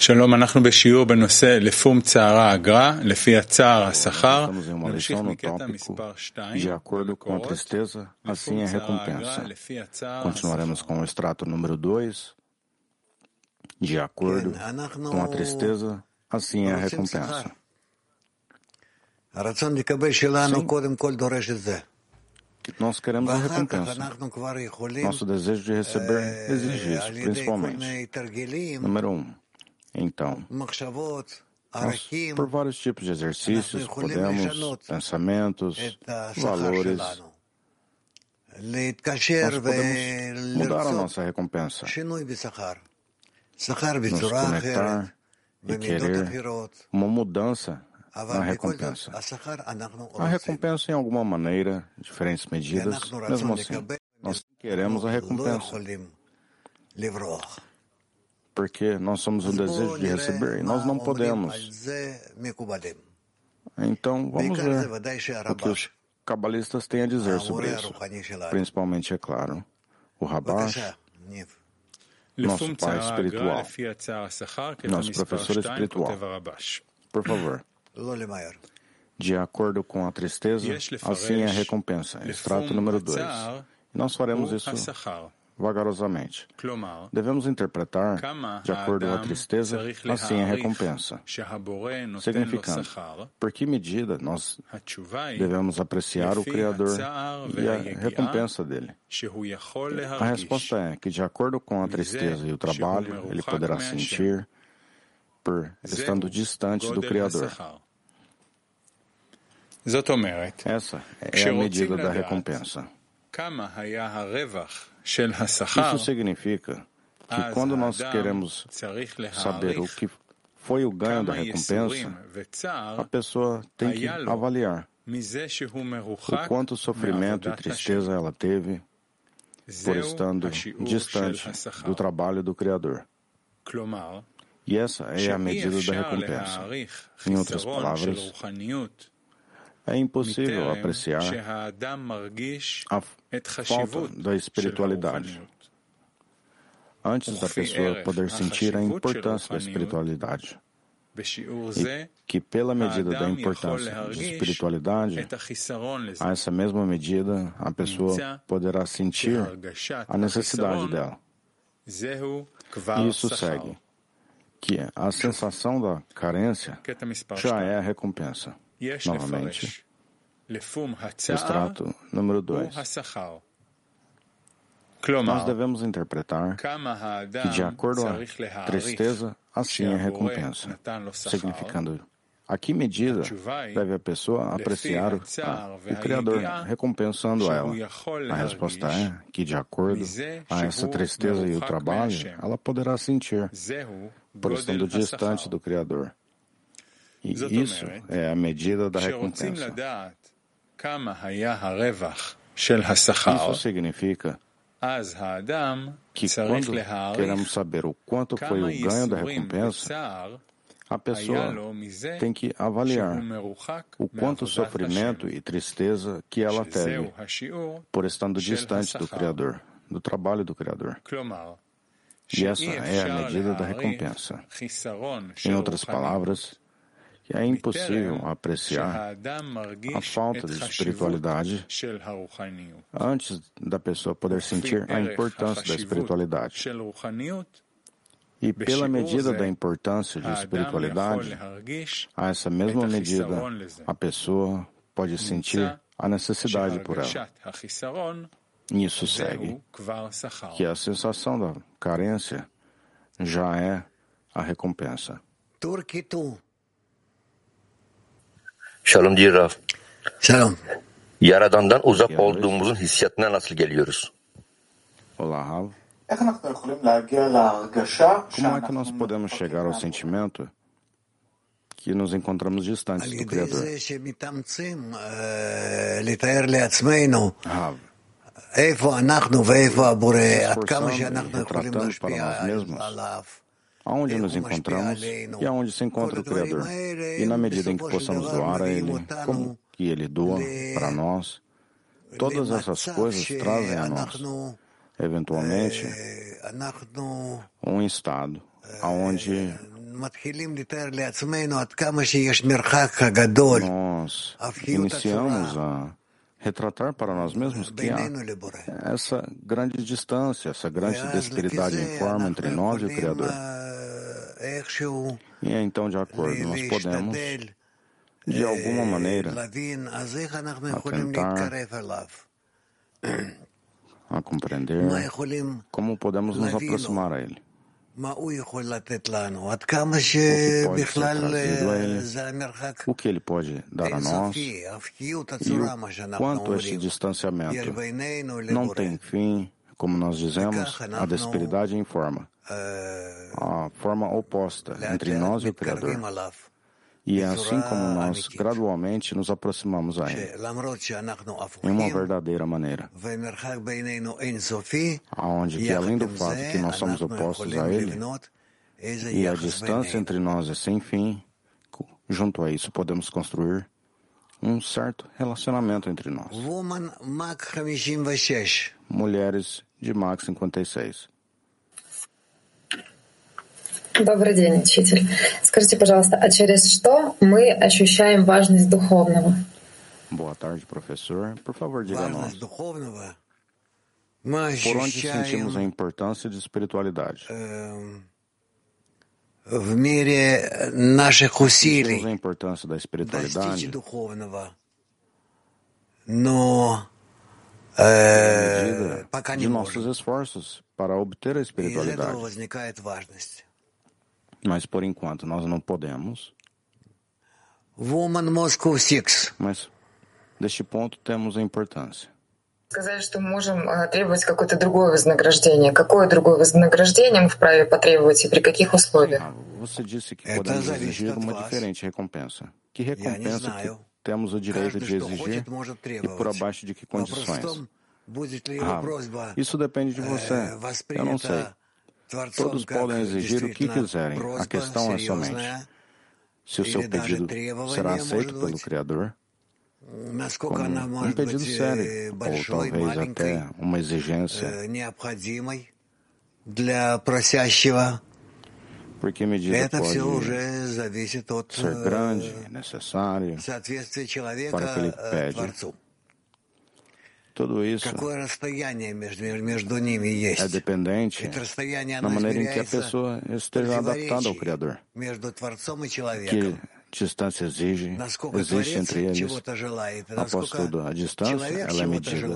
שלום, אנחנו בשיעור בנושא לפום צערה אגרה, לפי הצער השכר. Estamos em uma נמשיך lição no מקטע tópico מספר 2 de acordo com a tristeza, assim é a recompensa. לפי הצער Continuaremos com o extrato número 2. De acordo com a tristeza, assim é a recompensa. הרצון לקבל שלנו Sim. קודם כל דורש את זה. Nós queremos a ואחר כך recompensa. אנחנו כבר יכולים, Nosso desejo de receber אה, exige isso, על ידי כל principalmente. מיני תרגילים, Número 1. Um. Então, nós, por vários tipos de exercícios, podemos, pensamentos, valores, nós podemos mudar a nossa recompensa, nos conectar e querer uma mudança na recompensa. A recompensa, em alguma maneira, diferentes medidas, mesmo assim, nós queremos a recompensa porque nós somos um desejo de receber e nós não podemos. Então, vamos ver o que os cabalistas têm a dizer sobre isso. Principalmente, é claro, o Rabash, nosso pai espiritual, nosso professor espiritual. Por favor. De acordo com a tristeza, assim é a recompensa. Extrato número 2. Nós faremos isso vagarosamente. Devemos interpretar, de acordo com a tristeza, assim a recompensa. Significando, por que medida nós devemos apreciar o Criador e a recompensa dele? A resposta é que, de acordo com a tristeza e o trabalho, ele poderá sentir por estando distante do Criador. Essa é a medida da recompensa. Isso significa que quando nós queremos saber o que foi o ganho da recompensa, a pessoa tem que avaliar o quanto sofrimento e tristeza ela teve por estando distante do trabalho do Criador. E essa é a medida da recompensa. Em outras palavras, é impossível apreciar a falta da espiritualidade antes da pessoa poder sentir a importância da espiritualidade. E que, pela medida da importância da espiritualidade, a essa mesma medida, a pessoa poderá sentir a necessidade dela. E isso segue que a sensação da carência já é a recompensa. Novamente, extrato número 2. Nós devemos interpretar que, de acordo à a tristeza, assim é a recompensa, significando a que medida deve a pessoa apreciar o, a, o Criador, recompensando ela? A resposta é que, de acordo a essa tristeza e o trabalho, ela poderá sentir, por estando distante do Criador. E isso é a medida da recompensa. Isso significa que quando queremos saber o quanto foi o ganho da recompensa, a pessoa tem que avaliar o quanto sofrimento e tristeza que ela teve por estando distante do Criador, do trabalho do Criador. E essa é a medida da recompensa. Em outras palavras, e é impossível apreciar a falta de espiritualidade antes da pessoa poder sentir a importância da espiritualidade. E pela medida da importância de espiritualidade, a essa mesma medida, a pessoa pode sentir a necessidade por ela. Isso segue que a sensação da carência já é a recompensa. Turquitu. Shalom dear Rav. Shalom. Yaradan'dan uzak olduğumuzun hissiyatına nasıl geliyoruz? Olá, Rav. Como é que nós podemos chegar ao sentimento que nos encontramos distantes do Criador? Rav. Nos esforçamos para nós mesmos aonde nos encontramos e aonde se encontra o Criador. E na medida em que possamos doar a Ele, como que Ele doa para nós, todas essas coisas trazem a nós, eventualmente, um estado aonde nós iniciamos a retratar para nós mesmos que há essa grande distância, essa grande despiritualidade em forma entre nós e o Criador. E então, de acordo, nós podemos, de alguma maneira, atentar a compreender como podemos nos aproximar a Ele. O que pode ser trazido a Ele, o que Ele pode dar a nós e o quanto esse distanciamento não tem fim, como nós dizemos, a desperidade em forma, a forma oposta entre nós e o Criador. E é assim como nós gradualmente nos aproximamos a Ele, em uma verdadeira maneira, onde que além do fato que nós somos opostos a Ele, e a distância entre nós é sem fim, junto a isso podemos construir um certo relacionamento entre nós. Mulheres de Max 56. Добрый день, учитель. Скажите, пожалуйста, а через что мы ощущаем важность духовного? Boa tarde, professor. Por favor, diga nós. Por onde sentimos a importância de espiritualidade? В мире наших усилий da espiritualidade но э, пока не можем. из этого возникает важность. Mas por enquanto nós não podemos. Woman Moscow Six. Mas deste ponto temos a importância. Сказали, что мы можем э, требовать какое-то другое вознаграждение. Какое другое вознаграждение мы вправе потребовать и при каких условиях? Ah, você disse que É, podemos tá, existe exigir a uma classe. diferente recompensa. Que Я не recompensa que знаю. temos o direito Каждый, de что exigir хочет, может e por требовать. abaixo de que Вопрос в condições? том, будет ли его Ah, просьба isso depende de э, você. Eu não sei. Todos podem exigir o que quiserem, a questão é somente se o seu pedido será aceito pelo Criador como um pedido sério, ou talvez até uma exigência. Porque medida pode ser grande, necessária para que que pede tudo isso. É, é dependente na maneira em que a pessoa esteja adaptada ao Criador. Que distância exige, existe entre eles. Após tudo, a distância ela é medida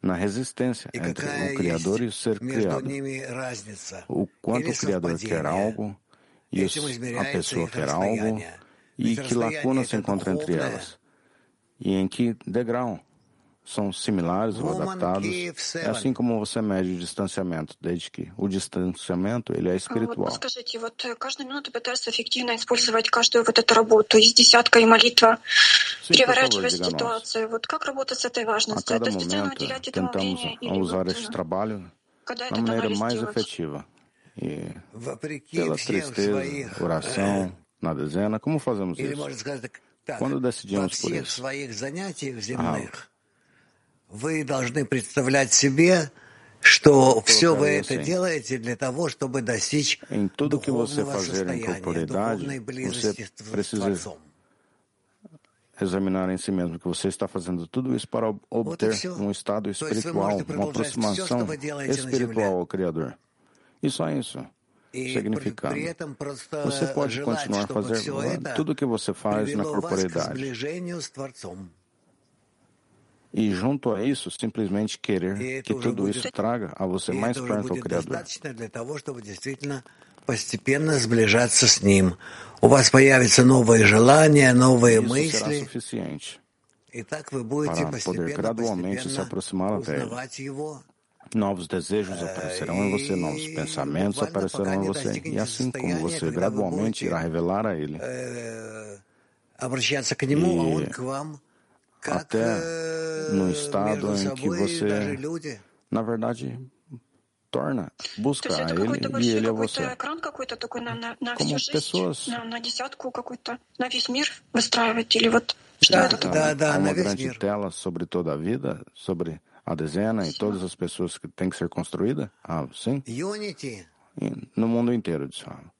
na resistência entre o Criador e o ser criado. O quanto o Criador quer algo e a pessoa quer algo e que lacuna se encontra entre elas. E em que degrau? são similares ou Woman adaptados. Kiev É Seven. assim como você mede o distanciamento, desde que o distanciamento ele é А Вот espiritual. подскажите, вот э, каждую минуту пытаются эффективно использовать каждую вот эту работу из десятка и молитва, Sim, por favor, переворачивать diga a nós. ситуацию. Вот как работать с этой A важностью? cada Это специально momento уделять этому tentamos время a или usar вот, este э, trabalho когда da это maneira дано mais сделать? efetiva. E Вопреки pela всех tristeza, своих, oração, na dezena, como fazemos или isso? можно сказать так, так, Quando во decidimos por всех isso? своих занятиях земных вы должны представлять себе, что все вы colocaria это assim. делаете для того, чтобы достичь Em tudo que você духовного fazer em состояния, corporeidade, духовной você близости с precisa Творцом. examinar em si mesmo que você está fazendo tudo isso para ob- obter все. um estado То есть вы espiritual, можете uma продолжать все, aproximação что вы делаете на espiritual земле. ao Criador. E só isso, И при, significando. при этом просто Você pode желать, continuar a чтобы fazer все это tudo o que você faz na привело вас к corporeidade. сближению с Творцом. E junto a isso, simplesmente E querer это que уже tudo будет- isso traga a você И mais это уже perto ao будет Criador. достаточно для того, чтобы действительно постепенно сближаться с Ним. У вас появятся новые желания, новые Isso será мысли. suficiente. И так вы будете para poder постепенно, gradualmente se постепенно aproximar até Ele. узнавать Его. Novos desejos aparecerão em você, novos e pensamentos bukvalno aparecerão em пока не você. достигнете E assim como состояния, você когда вы gradualmente будете, irá revelar a Ele, э, até э, no estado em que você- na verdade, torna, busca a Ele e Ele a você. экран какой-то такой на, на, на Como всю жизнь, pessoas. на, на десятку какой-то, на весь мир выстраивать или вот что Да, это да. такое? да, na uma grande mesmo. tela sobre toda a vida, sobre a dezena e todas as pessoas que têm que ser construída? Ah, sim. Unity E no mundo inteiro, de fato.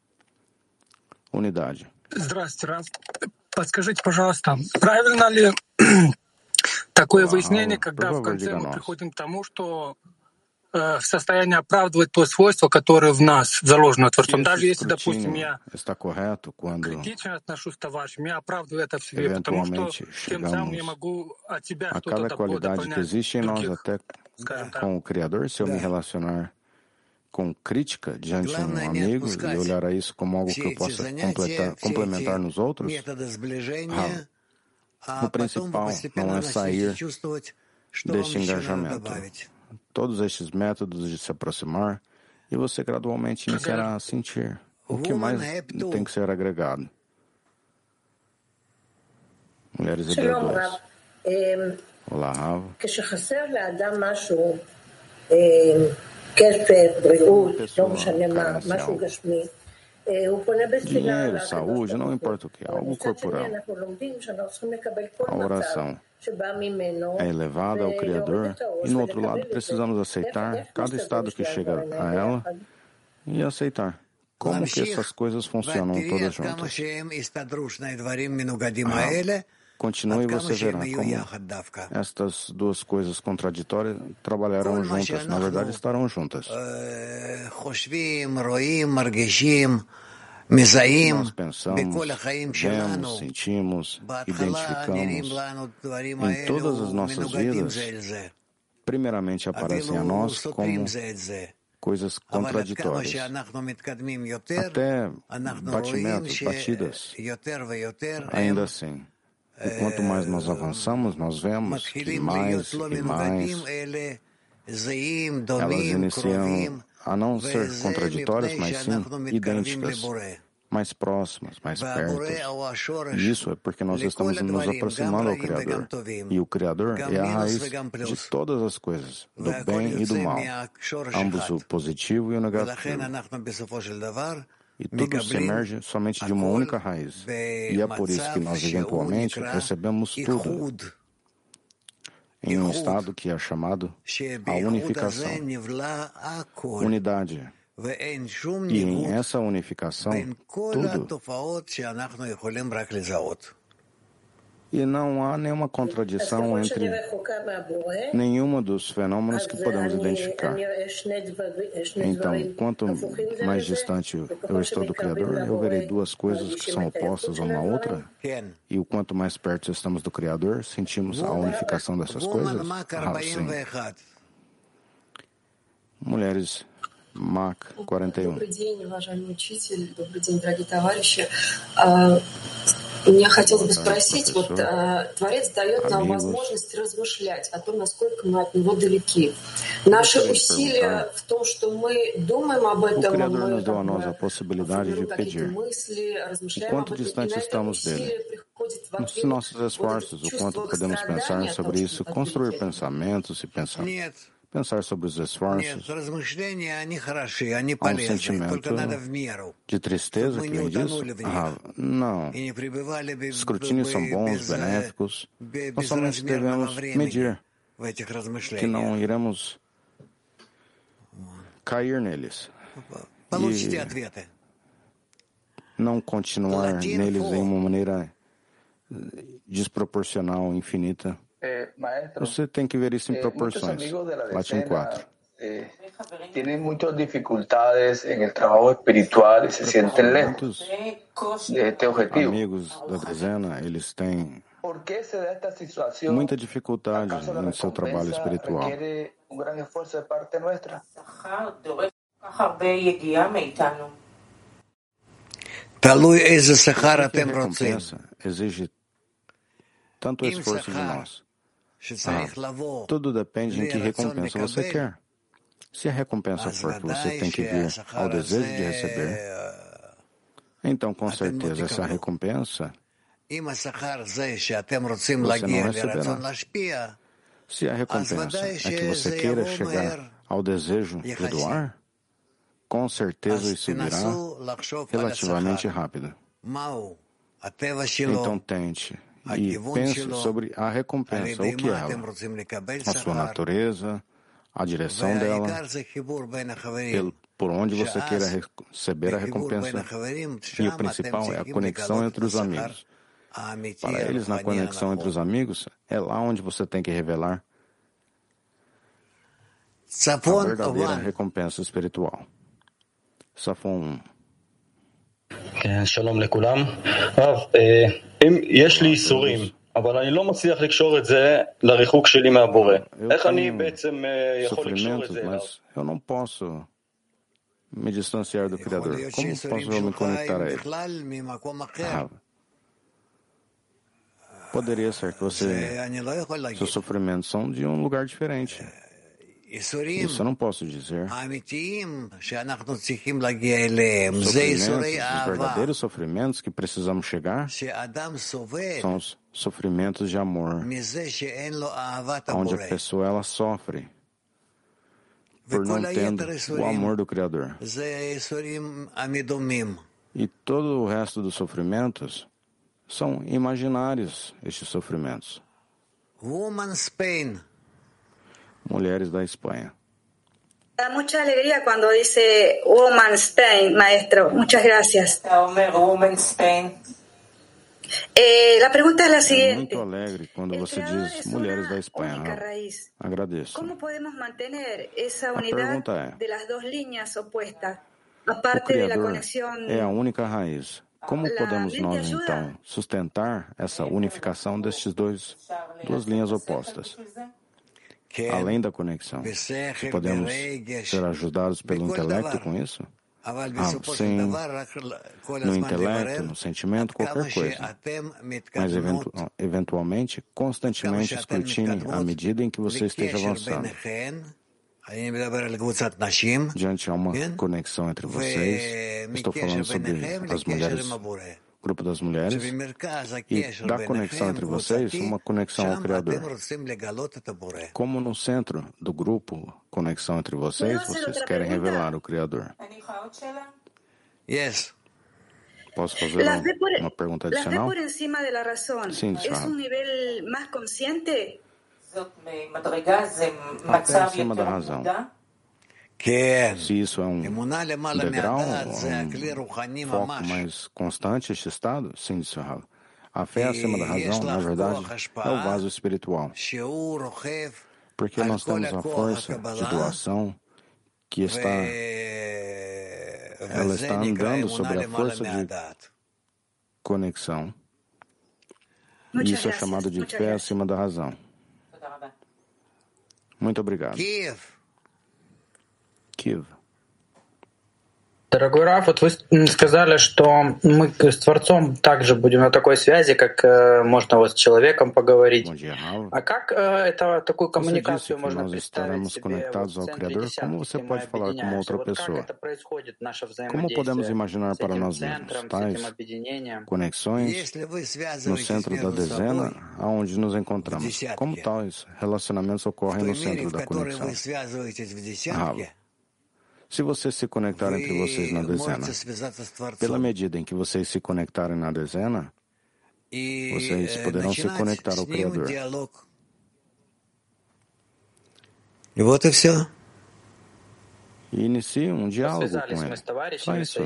Unidade. Здравствуйте, Раф. Подскажите, пожалуйста, правильно ли такое выяснение, когда в конце мы приходим к тому, что в состоянии оправдывать то свойство, которое в нас заложено Творцом. Даже если, допустим, я критично отношусь к товарищам, я оправдываю это в себе, потому что тем самым я могу от себя что-то такое дополнять других, com o Criador, se eu me relacionar com crítica diante de um amigo e olhar a isso como algo que eu possa completar, complementar nos outros, O principal não é sair deste engajamento. Todos estes métodos de se aproximar e você gradualmente iniciará a sentir o que mais tem que ser agregado. Mulheres e bebês. Olá, Rav. Quando uma pessoa Dinheiro, saúde, não importa o que, algo corporal. A oração. É elevada ao Criador. e, no outro lado, precisamos aceitar cada estado que chega a ela e aceitar. Como que essas coisas funcionam todas juntas. Continue e você verá como estas duas coisas contraditórias trabalharão juntas, na verdade estarão juntas. Nós pensamos, vemos, sentimos, identificamos. Em todas as nossas vidas, primeiramente aparecem a nós como coisas contraditórias. Até batimentos, batidas. Ainda assim. E quanto mais nós avançamos, nós vemos que mais e mais elas iniciam a não ser contraditórias, mas sim idênticas, mais próximas, mais perto. E isso é porque nós estamos nos aproximando ao Criador. E o Criador é a raiz de todas as coisas, do bem e do mal, ambos o positivo e o negativo. E tudo se emerge somente de uma única raiz. E é por isso que nós, eventualmente, recebemos tudo em um estado que é chamado a unificação, unidade. E em essa unificação, tudo e não há nenhuma contradição entre nenhuma dos fenômenos que podemos identificar. Então, quanto mais distante eu estou do Criador, eu verei duas coisas que são opostas uma à outra. E o quanto mais perto estamos do Criador, sentimos a unificação dessas coisas? Ah, sim. Mulheres МАК 41. Добрый день, уважаемый учитель. Добрый день, дорогие товарищи. Мне хотелось бы спросить, вот Творец дает нам возможность размышлять о том, насколько мы от Него далеки. Наши усилия в том, что мы думаем об этом, мы формируем какие-то мысли, размышляем об этом, и на этом усилие приходит ответ Se nossos esforços, o quanto podemos pensar sobre isso, construir pensamentos e pensar. Pensar sobre os esforços. Há um sentimento de tristeza que vem disso? Ah, não. Escrutínios são bons, benéficos. Nós somente devemos medir que não iremos cair neles. E não continuar neles em uma maneira desproporcional, infinita. Você tem que ver isso em proporções. Latim 4. Eh, tienen muchas dificultades en el trabajo espiritual y se sienten lejos de este objetivo. Amigos da dezena, eles têm muita dificuldade no seu trabalho espiritual. De parte nossa. recompensa exige tanto esforço de nós. Ah, tudo depende em que recompensa você quer. Se a recompensa for que você tem que vir ao desejo de receber, então com certeza essa recompensa você não receberá. Se a recompensa é que você queira chegar ao desejo de doar, com certeza isso virá relativamente rápido. Então tente e penso sobre a recompensa, o que é ela, a sua natureza, a direção dela, ele, por onde você queira receber a recompensa. E o principal é a conexão entre os amigos. Para eles, na conexão entre os amigos, é lá onde você tem que revelar a verdadeira recompensa espiritual. Safon 1. Eh, shalom lekulam. Ah, eh, אם יש לי ייסורים, אבל אני לא מצליח לקשור את זה לריחוק שלי מהבורא. איך אני בעצם יכול לקשור את זה אליו? Eu não posso me distanciar do Criador. Como posso eu me conectar a Ele? Ah, poderia ser que você, seus sofrimentos são de um lugar diferente. Isso eu não posso dizer. Sofrimentos, os verdadeiros sofrimentos que precisamos chegar são os sofrimentos de amor, onde a pessoa ela sofre por não tendo o amor do Criador. E todo o resto dos sofrimentos são imaginários, estes sofrimentos. Mulheres da Espanha. Da mucha alegría cuando dice Woman Spain, maestro. Muchas gracias. Woman Spain. Eh, la pregunta es la siguiente. Muito alegre quando você diz mulheres da Espanha. Agradeço. Como podemos mantener esa unidad é, de las dos líneas opuestas, aparte de la conexión? É a única raiz. Como podemos nós então sustentar essa unificação destes dois duas linhas opostas? Além da conexão, podemos ser ajudados pelo intelecto com isso? Ah, sim, no intelecto, no sentimento, qualquer coisa. Mas eventu eventualmente, constantemente escrutine à medida em que você esteja avançando. Diante há uma conexão entre vocês, estou falando sobre as mulheres grupo das mulheres e da conexão entre vocês uma conexão ao Criador. Como no centro do grupo Conexão entre vocês, vocês querem revelar o Criador. Yes. Posso fazer uma, uma pergunta adicional? Sim, é um nível mais consciente? Até acima da razão. Se isso é um degrau, um foco mais constante, este estado, sim, disse Rav. A fé acima da razão, na verdade, é o vaso espiritual. Porque nós temos a força de doação que está, ela está andando sobre a força de conexão. E isso é chamado de fé acima da razão. Muito obrigado. Киев. Дорогой Раф, вот вы сказали, что мы с Творцом также будем на такой связи, как э, можно вот с человеком поговорить. А как э, это, такую коммуникацию можно представить себе вот в центре десятки объединяемся? Вот как это происходит, наше взаимодействие с этим центром, с этим объединением? Conexões no centro da dezena, aonde nos encontramos. Como tal isso? Relacionamentos ocorrem no centro da conexão. Ah, se vocês se conectarem entre vocês na dezena, pela medida em que vocês se conectarem na dezena, vocês poderão se conectar ao Criador. E вот и все. И inicie um diálogo com ele. Só isso.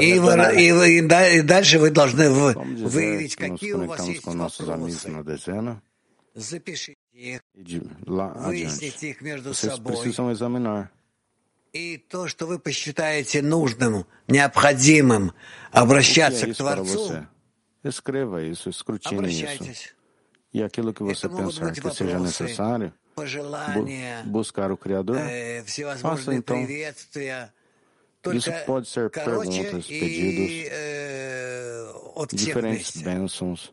И, и, и дальше вы должны выявить, какие у вас есть вопросы. Запишите e lá adiante, vocês precisam examinar. И то, что вы посчитаете нужным, необходимым обращаться к Творцу. E aquilo que você pensar que seja necessário, bu buscar o Criador, faça então. Isso pode ser perguntas, pedidos, diferentes bênçãos.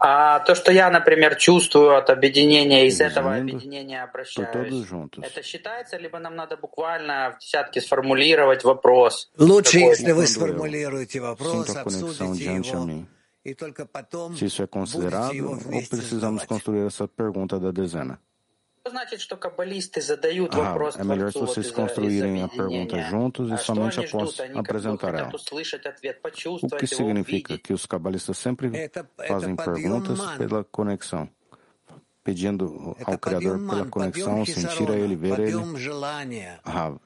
А то, что я, например, чувствую от объединения, из этого объединения обращаюсь, это считается, либо нам надо буквально в десятке сформулировать вопрос? Лучше, если вы сформулируете вопрос, обсудите его, и только потом Se isso é considerado, ou precisamos construir essa pergunta da dezena? Ah, é melhor se vocês construírem a pergunta juntos e somente após apresentar ela. O que significa que os cabalistas sempre fazem perguntas pela conexão, pedindo ao Criador pela conexão, sentir a Ele, ver Ele. Rav.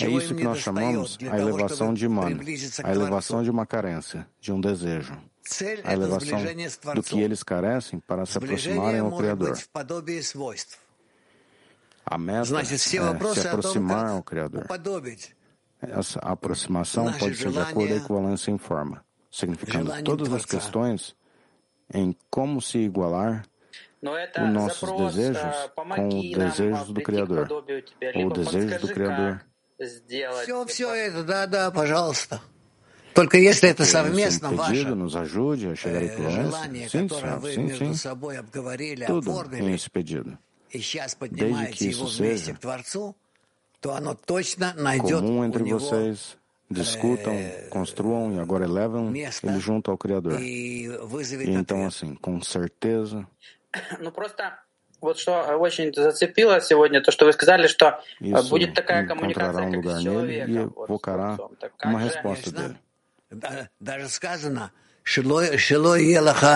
É isso que nós chamamos a elevação de mana, a elevação de uma carência, de um desejo, a elevação do que eles carecem para se aproximarem ao Criador. A meta é se aproximar ao Criador. Essa aproximação pode ser de acordo com a equivalência em forma, significando todas as questões em como se igualar os nossos desejos com os desejos do Criador, ou o desejo do Criador. Все, все это, да, да, пожалуйста. Только если это совместно ваше nos ajude a chegar à equivalência. Sim, sim, sim. Tudo em esse pedido. Desde que isso seja comum entre vocês, discutam, construam e agora elevam ele junto ao Criador. E então, assim, com certeza, Ну просто вот что очень зацепило сегодня, то, что вы сказали, что Isso будет такая коммуникация, как с человеком. Вот, uma resposta dele.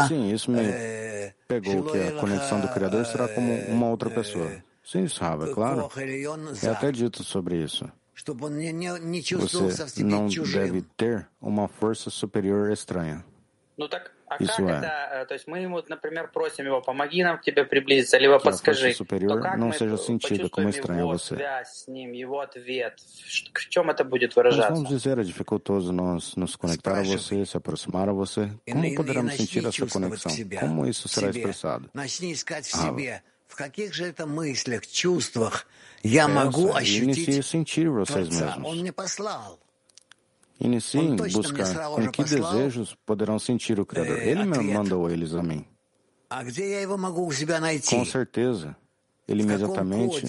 Sim, isso me pegou que a conexão do Criador será como uma outra pessoa. Sim, isso, Rava, é claro. É até dito sobre isso. Você não deve ter uma força superior estranha. Tá- и sua. Que a força superior não seja sentida como estranha a você. Nós vamos dizer a dificultoso nós nos conectar a você, se aproximar a você. Como poderemos sentir essa conexão? Como isso será expressado? Ah, в каких же это мыслях, чувствах я могу ощутить Творца? Он мне послал. Iniciem buscar. com que desejos poderão sentir o Criador. Ele me mandou eles a mim. Com certeza, ele imediatamente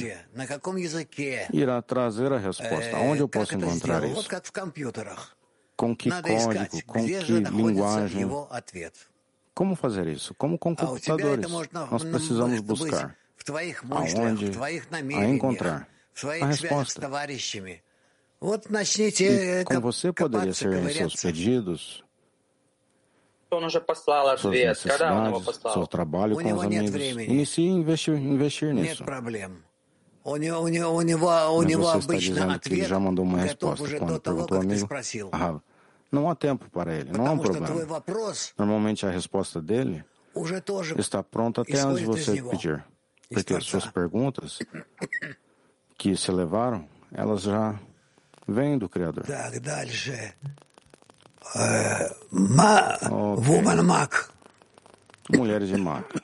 irá trazer a resposta. Onde eu posso encontrar isso? Com que código, com que linguagem? Como fazer isso? Como com computadores? Nós precisamos buscar. Aonde? a encontrar. a resposta. E com você poderia servir seus pedidos, suas necessidades, seu trabalho com os amigos. Inicie investir, investir nisso. Mas você está dizendo que ele já mandou uma resposta quando perguntou ao amigo? Ah, não há tempo para ele, não há um problema. Normalmente a resposta dele está pronta até antes de você pedir. Porque as suas perguntas que se levaram, elas já vêm do Criador. Так, дальше. Э, Ма... Woman Mac. Mulheres de Maca.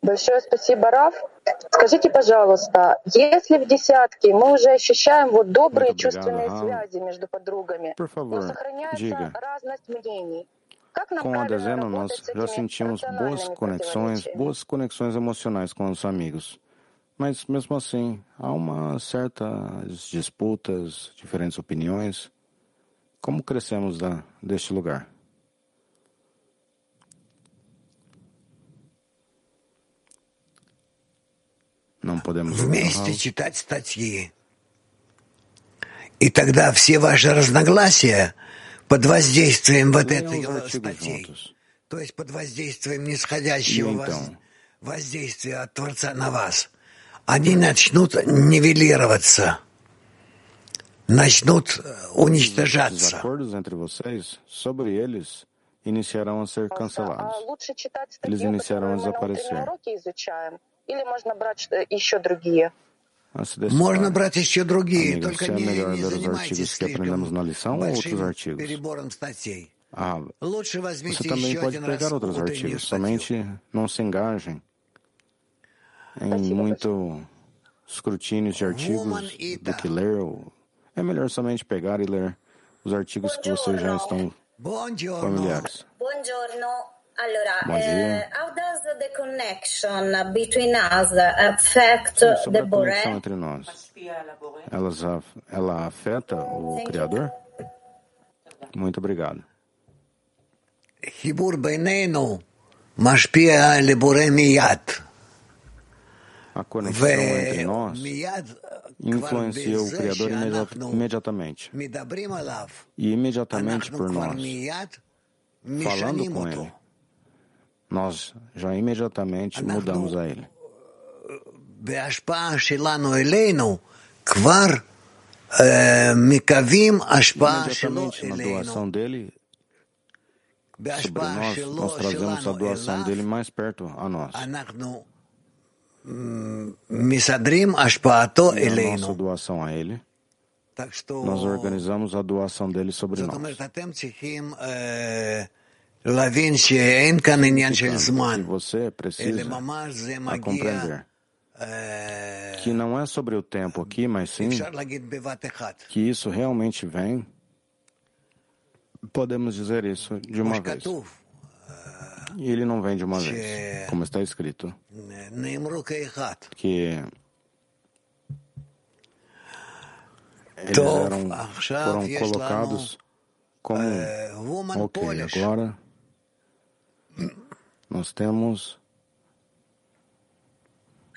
Большое спасибо, Раф. Скажите, пожалуйста, если в десятке мы уже ощущаем вот добрые Muito obrigado, чувственные Ram. связи между подругами, Por но favor, сохраняется diga. разность мнений, как нам Com a правильно dezena, nós работать с já этими sentimos boas рациональными conexões, противоречиями? boas conexões emocionais com os amigos. Mas, mesmo assim, há uma certas disputas, diferentes opiniões. Como crescemos da, deste lugar? Não podemos Вместе читать статьи. И тогда все ваши разногласия под воздействием вот этой juntos. то есть под воздействием нисходящего então? воздействия от Творца на вас, они начнут нивелироваться, начнут э, уничтожаться. Iniciaram a ser. Лучше читать статьи, которые мы на уроке изучаем, или можно брать э, еще другие. Можно брать еще другие, только не, не занимайтесь слишком большим artigos. перебором статей. Ah, Лучше возьмите еще один раз outros artigos. Somente não se engajem em tá muito assim. escrutínio de artigos do que ler. É melhor somente pegar e ler os artigos que vocês já estão familiares. Buongiorno. Allora, eh, how does the connection between us affect Sobre the Boré? a conexão entre nós, Elas, ela afeta o Thank Criador? You. Muito obrigado. Hibur Beneno, Mashpia Leboré Miyat. A conexão entre nós influencia o Criador imediatamente. E imediatamente por nós, falando com Ele, nós já imediatamente mudamos a Ele. Imediatamente na doação dele, sobre nós, nós trazemos a doação dele mais perto a nós. Nossa doação a ele, nós organizamos a doação dele sobre nós. Portanto, você precisa compreender que não é sobre o tempo aqui, mas sim que isso realmente vem. Podemos dizer isso de uma vez. E ele não vem de uma vez, como está escrito. Que eles eram, foram colocados como. Ok, agora nós temos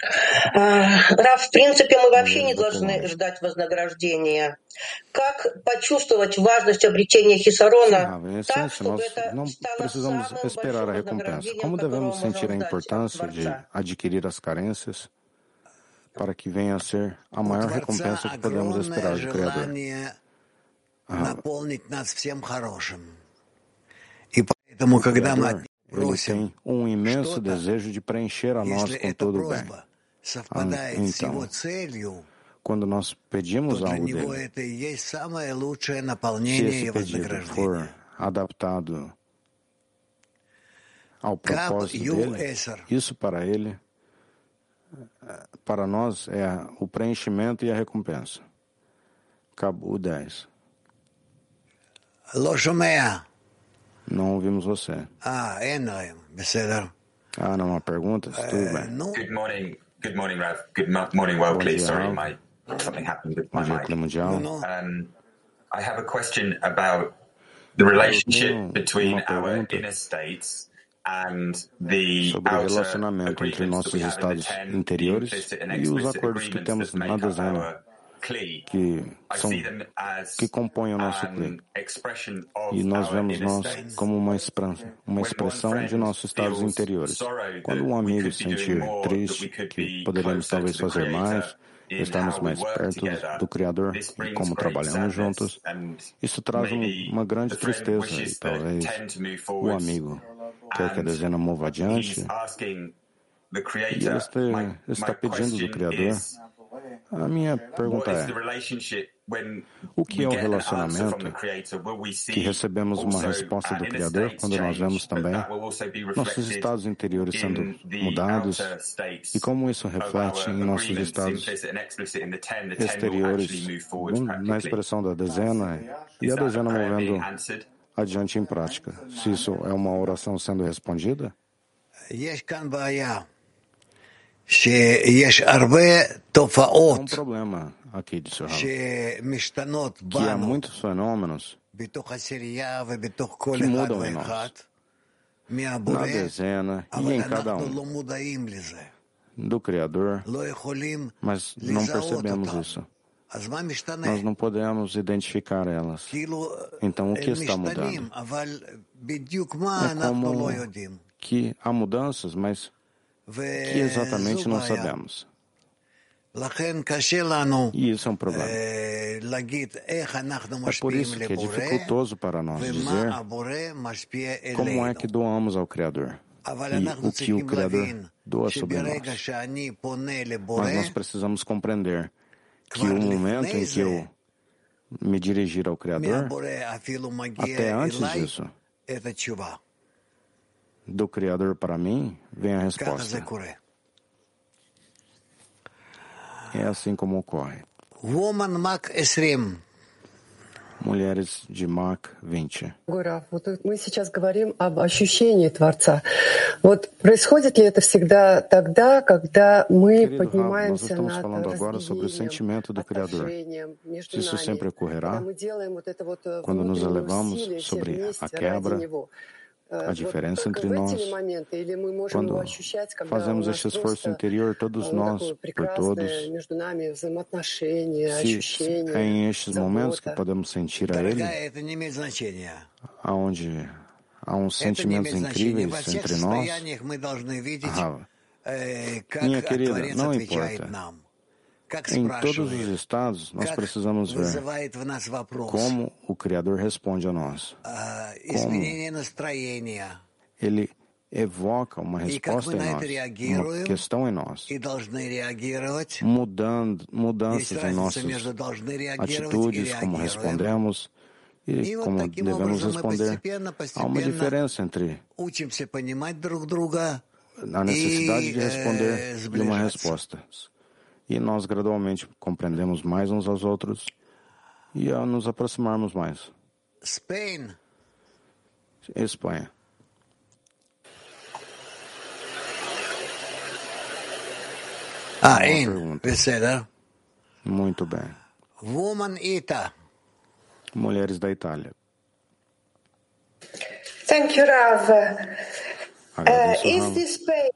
Раф, в принципе, мы вообще не должны ждать вознаграждения. Как почувствовать важность обретения Хисарона так, чтобы это precisamos esperar a recompensa. Como devemos sentir a importância de adquirir as carências para que venha a ser a maior recompensa que podemos esperar do Criador? Ah, o Criador ele tem um imenso desejo de preencher a nós com todo o bem. Então, quando nós pedimos algo dele, se esse pedido for adaptado ao propósito dele, isso para ele, para nós, é o preenchimento e a recompensa. Cabo 10. Não ouvimos você. Ah, Ah, não, uma pergunta? Tudo bem. Good morning. Good morning, Rav. Good mo morning, well, please. Sorry, my something happened with my mic. Um, I have a question about the relationship between our inner states and the sobre o relacionamento entre nossos estados interiores e os acordos que temos na dezena que são que compõem o nosso clã. E nós vemos nós como uma expressão, uma expressão de nossos estados interiores. Quando um amigo se sentir triste, que poderíamos talvez fazer mais, estarmos mais perto do Criador e como trabalhamos juntos, isso traz uma grande tristeza e talvez o amigo quer que a dezena mova adiante e ele está, está pedindo do Criador a minha pergunta é: o que é o relacionamento que recebemos uma resposta do Criador quando nós vemos também nossos estados interiores sendo mudados e como isso reflete em nossos estados exteriores na expressão da dezena e a dezena movendo adiante em prática? Se isso é uma oração sendo respondida? Há um problema aqui de Sorral, que há muitos fenômenos que mudam em nós, na dezena e em cada um do Criador, mas não percebemos isso. Nós não podemos identificar elas. Então, o que está mudando? É como que há mudanças, mas que exatamente não sabemos. E isso é um problema. É por isso que é dificultoso para nós dizer como é que doamos ao Criador. E o que o Criador doa sobre nós. Mas nós precisamos compreender que o momento em que eu me dirigir ao Criador, até antes disso, do Criador para mim, vem a resposta. É assim como ocorre. Mulheres de Mach 20. Гурав, вот мы сейчас говорим об ощущении Творца. Вот происходит ли это всегда тогда, когда мы Querido поднимаемся Rav, nós estamos falando agora sobre o sentimento do Criador. Se isso sempre ocorrerá, quando nos elevamos sobre a quebra, a diferença entre nós, quando fazemos esse esforço interior, todos nós, por todos, se é em estes momentos que podemos sentir a Ele, aonde há uns sentimentos incríveis entre nós. Rava, minha querida, não importa. Em todos os estados, nós precisamos ver como o Criador responde a nós. Como ele evoca uma resposta em nós, uma questão em nós, mudando, mudanças em nossas atitudes, como respondemos e como devemos responder. Há uma diferença entre a necessidade de responder e uma resposta. E nós gradualmente compreendemos mais uns aos outros e a nos aproximarmos mais. Espanha. Ah, em Beceda. Muito bem. Woman Ita. Mulheres da Itália. Thank you, Rav. Uh, is this pain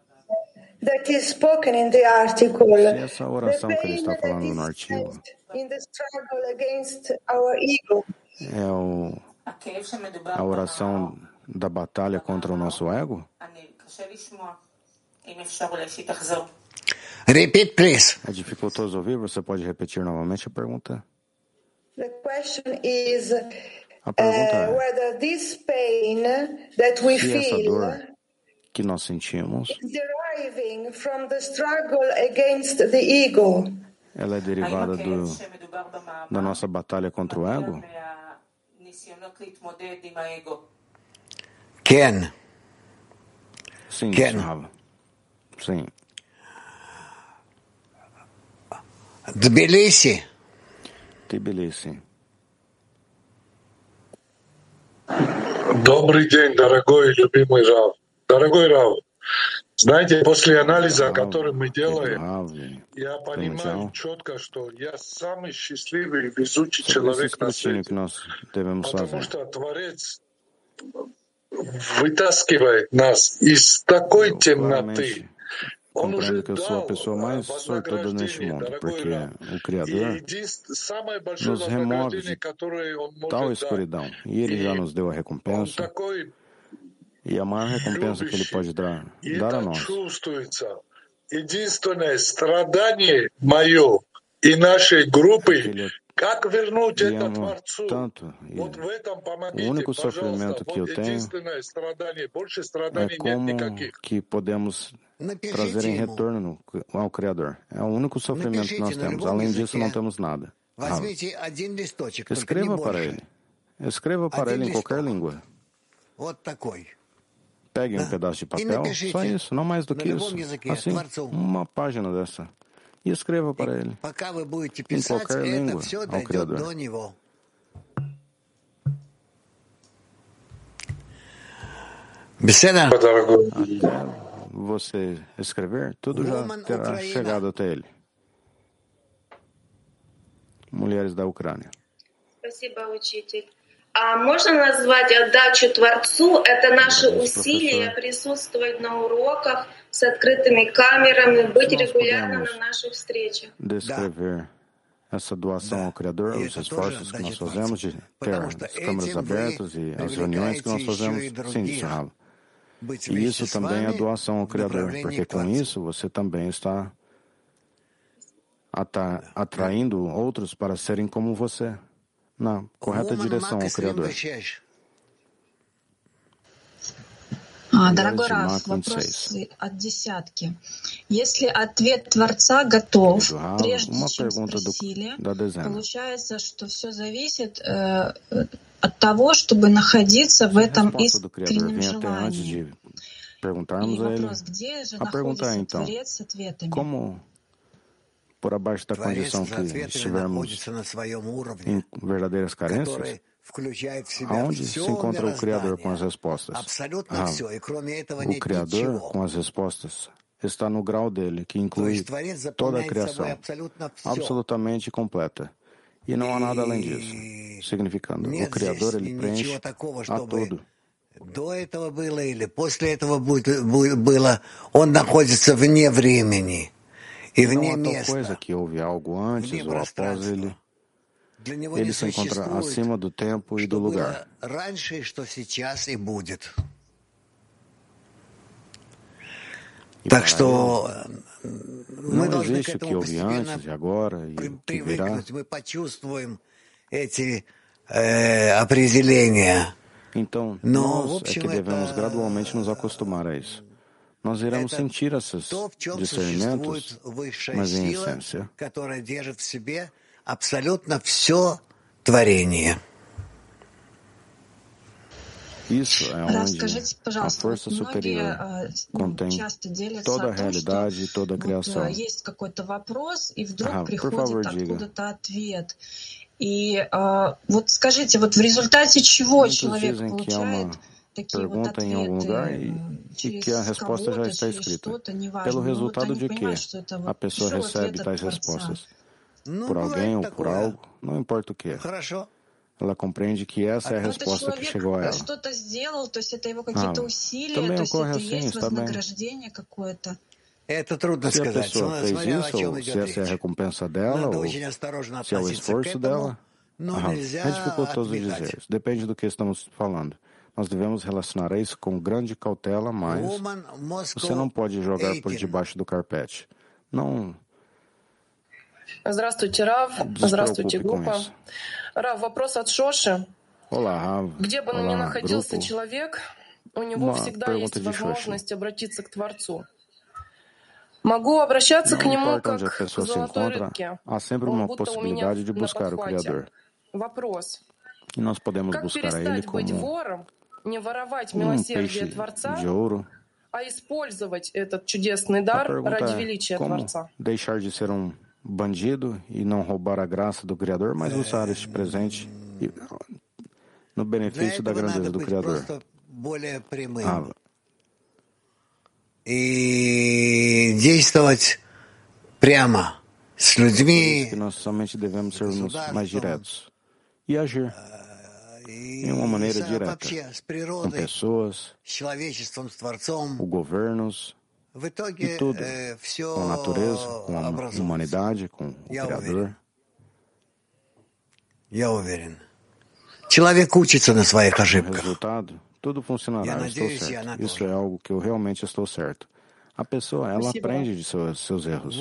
Se essa oração que ele está falando no artigo in the struggle against our ego? é o, a oração da batalha contra o nosso ego? Repeat, please. É dificultoso ouvir? Você pode repetir novamente a pergunta? The question is A pergunta uh, é whether this pain that we se essa feel dor que nós sentimos is deriving from the struggle against the ego. ela é derivada do, da nossa batalha contra o ego? Ken. Sim, Ken. Rava. Sim. Тбилиси. Тбилиси. Добрый день, дорогой любимый Рав. Дорогой Рав, знаете, после анализа, который мы делаем, я понимаю четко, что я самый счастливый, везучий Sobre esse человек на свете. Потому что Творец вытаскивает нас из такой темноты. Он уже Compreendo que eu sou a pessoa mais sortuda neste mundo, porque o И Criador nos remove de которое Он tal escuridão. E Ele já nos deu a recompensa, e a maior recompensa que Ele pode dar, И dar a это nós. чувствуется. Единственное страдание мое и нашей группы, как вернуть Ele это ama Творцу? tanto. E Вот в этом o помогите, único пожалуйста. sofrimento que eu Вот tenho единственное страдание. Больше é страданий нет como никаких. que podemos trazer em retorno ao Criador. É o único sofrimento que nós temos. Além disso, não temos nada. Rava. Возьмите один листочек, только не Escreva para больше. ele. Escreva para Один ele em qualquer листок. língua. Вот такой. Pegue um pedaço de papel, напишите só isso, não mais do на que любом isso. языке, Assim, Творцу. uma página dessa. E escreva para ele. Пока вы будете Em писать, qualquer это língua все ao дойдет Criador. до него. Беседа. Até você escrever, tudo já Woman terá Ucraina. chegado até ele. Mulheres da Ucrânia. Спасибо, учитель. А можно назвать отдачу Творцу? Это наши Есть, усилия профессор. присутствовать на уроках с открытыми камерами, быть Nós регулярно podemos на наших встречах. Descrever essa doação ao Criador, os esforços que nós fazemos de ter as câmeras abertas e as reuniões que nós fazemos. Sim, disse Rava. Быть E вместе isso с também é вами doação ao в Criador, направлении porque к com Творцу. isso você também está ata- atraindo outros para serem como você, na correta Woman direção Mac ao Criador. 26. А, Mulheres Дорогой de Раф, Mac 26. вопрос от десятки. Если ответ Творца готов, Querido Rav, прежде uma чем pergunta do, спросили, da dezena. получается, что все зависит э, э, от того, чтобы находиться в Se a этом resposta do Criador искреннем vem até antes желании. de И perguntarmos a Ele, вопрос, где же a pergunta é находится então, Творец с ответами? como, por abaixo da Творец condição с que ответами estivermos находится на своем уровне, em verdadeiras carências, который включает в себя aonde все se encontra o Criador com мироздание. as respostas? Абсолютно Rav, все. И кроме этого o нет Criador ничего. com as respostas está no grau dele, que То inclui есть Творец toda a заполняет criação, собой абсолютно все. absolutamente completa. E não há nada além disso, significando, o Нет Criador здесь ele ничего preenche такого, a чтобы tudo. до этого было или после этого будет- бу- было. Он находится вне времени и Não вне há tal места. coisa que houve algo antes Вне ou após пространства. ele, Ele se encontra acima do tempo e do lugar. Так что мы должны к этому постепенно привыкнуть. Мы почувствуем эти э, определения. Então, nós é que devemos gradualmente nos acostumar a isso. Nos diremos en chirasas discernimentos, mas em essência, которая держит в себе абсолютно все творение. Расскажите, пожалуйста, многие а, ну, часто делятся о том, что вот, а, есть какой-то вопрос, и вдруг приходит откуда-то ответ. И а, вот скажите, вот в результате чего человек получает такие вот ответы e que a resposta já está escrita. Pelo resultado de que a pessoa recebe tais respostas? Por alguém ou por algo, não importa o que. Ela compreende que essa é a resposta que chegou a ela. Ah, também ocorre assim, está bem. Это трудно se a сказать. pessoa fez isso, ou se essa é a recompensa dela, ou se é o esforço dela, ah, é dificultoso dizer. Isso depende do que estamos falando. Nós devemos relacionar isso com grande cautela, mas você não pode jogar por debaixo do carpete. Não. Здравствуйте, Рав. Здравствуйте, группа. Рав, вопрос от Шоши. Olá, Rav. Где бы он ни находился grupo. человек, у него всегда есть возможность обратиться к Творцу. Могу обращаться к нему как к золотой рыбке. Há sempre uma possibilidade de buscar o Criador. Вопрос. E nós podemos как buscar a Ele como вором, не воровать um милосердие peixe Творца, de ouro. а использовать этот чудесный дар A pergunta ради é величия como Творца? deixar de ser um bandido e não roubar a graça do Criador, mas usar este presente e- no benefício da grandeza do Criador. более прямым Ah, и действовать прямо с por isso людьми que nós somente devemos sermos mais diretos e agir em uma maneira direta, com pessoas, com governos, e tudo, com a natureza, com a humanidade, com o Criador. Como resultado, tudo funcionará, estou certo. Isso é algo que eu realmente estou certo. A pessoa, ela aprende de seus, seus erros.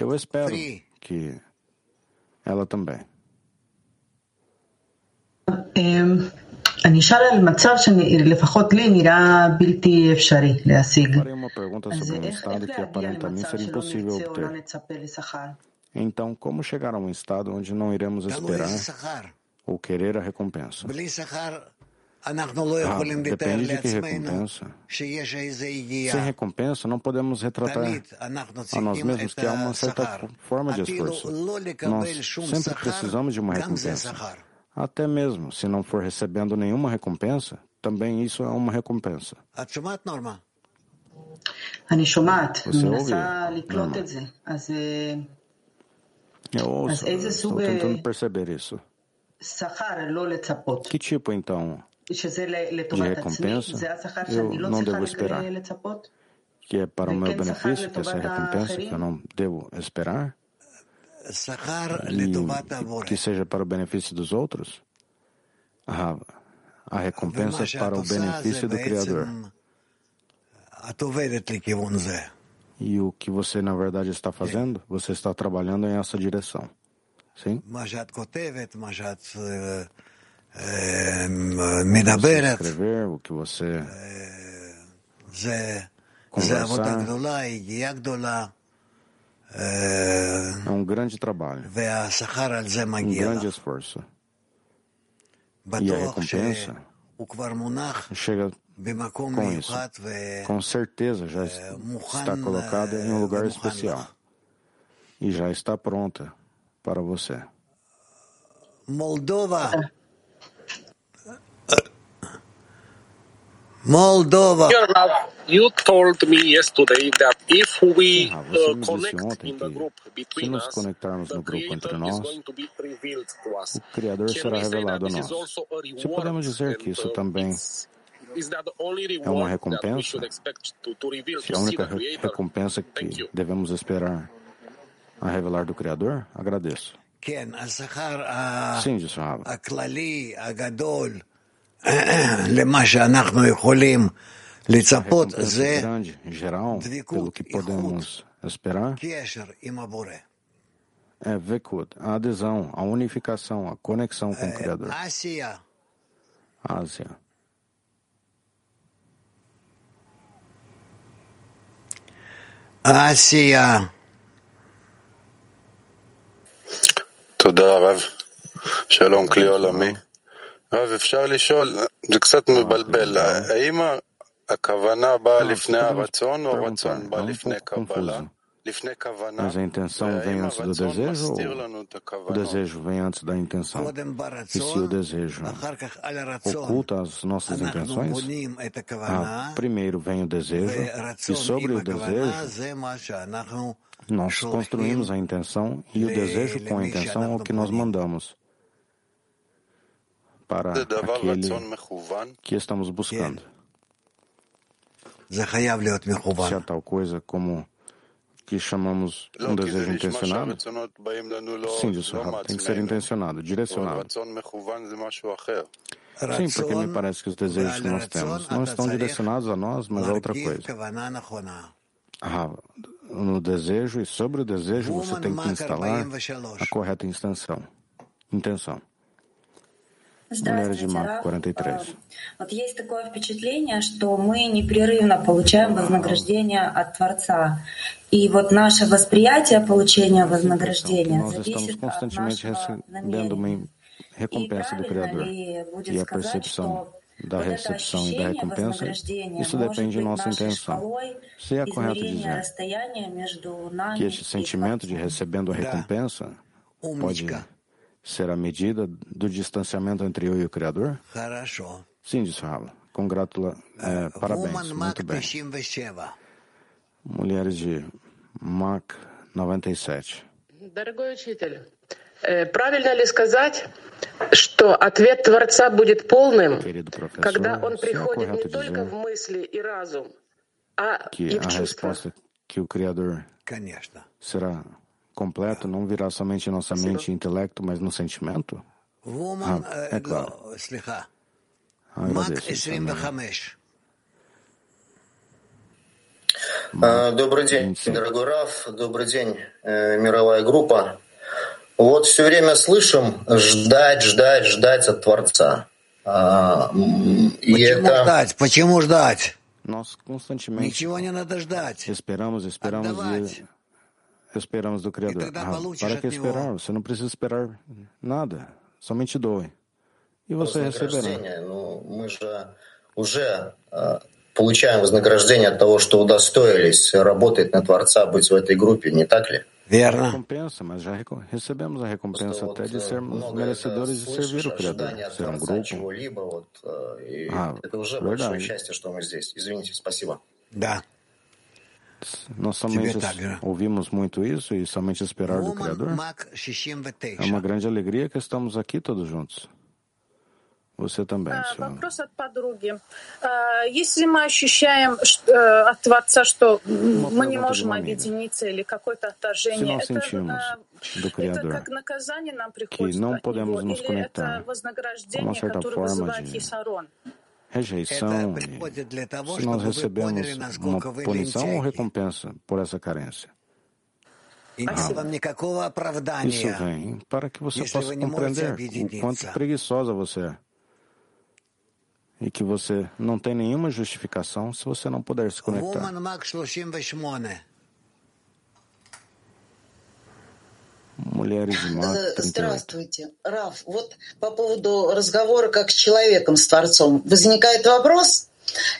Eu espero que ela também. אני אשאל על מצב שלפחות לי נראה בלתי אפשרי להשיג. Farei uma pergunta אז sobre um איך estado איך que להגיע aparentemente למצב seria שלא impossível נרצה או לא obter. נצפה לשכר? Então, como chegar a um estado onde não iremos תלוי esperar איזה שכר. ou querer a recompensa? בלי שכר אנחנו לא Ah, יכולים לתאר depende de que לעצמנו recompensa. שיש איזו Sem יגיעה. recompensa, não podemos retratar תמיד אנחנו a nós צריכים mesmos את que há uma certa השכר. forma de אפילו esforço. לא Nós לקבל שום sempre שכר, precisamos de uma גם זה recompensa. שכר. Até mesmo se não for recebendo nenhuma recompensa, também isso é uma recompensa. את שומעת נורמה? אני שומעת, Você אני ouve? מנסה לקלוט Não. את זה. אז אה, Eu ouço, Mas esse estou sub- tentando perceber isso. שכר לא לצפות, Que tipo, então, שזה ל- לטובת עצמי, recompensa, זה השכר eu שאני לא não צריכה devo esperar. לק- לצפות? que é para o meu וכן שכר benefício, que essa é a לטובת recompensa que eu האחרים? não devo esperar, שכר לטובת הבורא. e que seja para o benefício dos outros? Ah, a recompensa é para o benefício do Criador. E o que você, na verdade, está fazendo, você está trabalhando em essa direção. Sim? Você escrever, o que você conversar, é um grande trabalho. Um grande esforço. E a recompensa chega com isso. Com certeza já está colocada em um lugar especial. E já está pronta para você. Moldova. Moldova. You told me yesterday that if ah, você uh, me disse connect ontem que se nos conectarmos no grupo entre nós, o Criador será revelado a nós. Se podemos dizer que isso uh, também é uma recompensa, se a única re- recompensa Thank que you. devemos esperar a revelar do Criador, agradeço. Sim, disse Rava. É grande, geral, pelo que podemos esperar, é Vekut, a adesão, a unificação, a conexão com o Criador. Ásia. Ásia. Ásia. תודה רב. שלום כלי עולמי. רב, אפשר לשאול, זה קצת מבלבל, האם Perguntar, é um confuso. Mas a intenção vem antes do desejo ou o desejo vem antes da intenção? E se o desejo oculta as nossas intenções, ah, primeiro vem o desejo e sobre o desejo nós construímos a intenção e o desejo com a intenção é o que nós mandamos para aquele que estamos buscando. Se há tal coisa como que chamamos um desejo intencionado? Sim, disse tem que ser intencionado, direcionado. Sim, porque me parece que os desejos que nós temos não estão direcionados a nós, mas a outra coisa. Ah, no desejo e sobre o desejo você tem que instalar a correta intenção. intenção. Здравствуйте, Раф. 43. Вот есть такое впечатление, что мы непрерывно получаем вознаграждение от Творца. И вот наше восприятие получения вознаграждения зависит от нашего намерения. recompensa do Criador. E a percepção da recepção e da recompensa, isso depende de nossa intenção. Se é correto dizer que este sentimento de recebendo a recompensa pode ser a medida do distanciamento entre eu e o Criador? Sim, disse Rava. Congratula, é, parabéns, muito bem. Mulheres de Mac 97. Дорогой учитель, правильно ли сказать, что ответ Творца будет полным, когда он приходит не только в мысли и разум, а и в чувства? que o Criador será completo não virá somente em nossa mente e intelecto, mas no sentimento? Ah, é claro. Agradeço. Добрый день, дорогой Раф, добрый день, мировая группа. Вот все время слышим ждать, ждать, ждать от Творца. И Почему это... ждать? Почему ждать? Ничего не надо ждать. Esperamos, esperamos Отдавать. Esperamos do Criador. Ah, para que esperar? Você não precisa esperar nada. Somente doe. E você receberá. Мы же уже получаем вознаграждение от того, что удостоились работать на Творца, быть в этой группе, не так ли? Verna. Recompensa, mas já recebemos a recompensa até de sermos merecedores de servir o Criador, ser um grupo. Ah, verdade. Да. Nós somente ouvimos muito isso e somente esperar do Criador. É uma grande alegria que estamos aqui todos juntos. Você também, senhor. Se nós sentimos do Criador que não podemos nos conectar, uma certa forma de rejeição. Se nós recebemos uma punição ou recompensa por essa carência. Ah, isso vem para que você possa compreender o quanto preguiçosa você é. E que você não tem nenhuma justificação se você não puder se conectar. Здравствуйте. Раф, вот по поводу разговора как с человеком, с Творцом, возникает вопрос,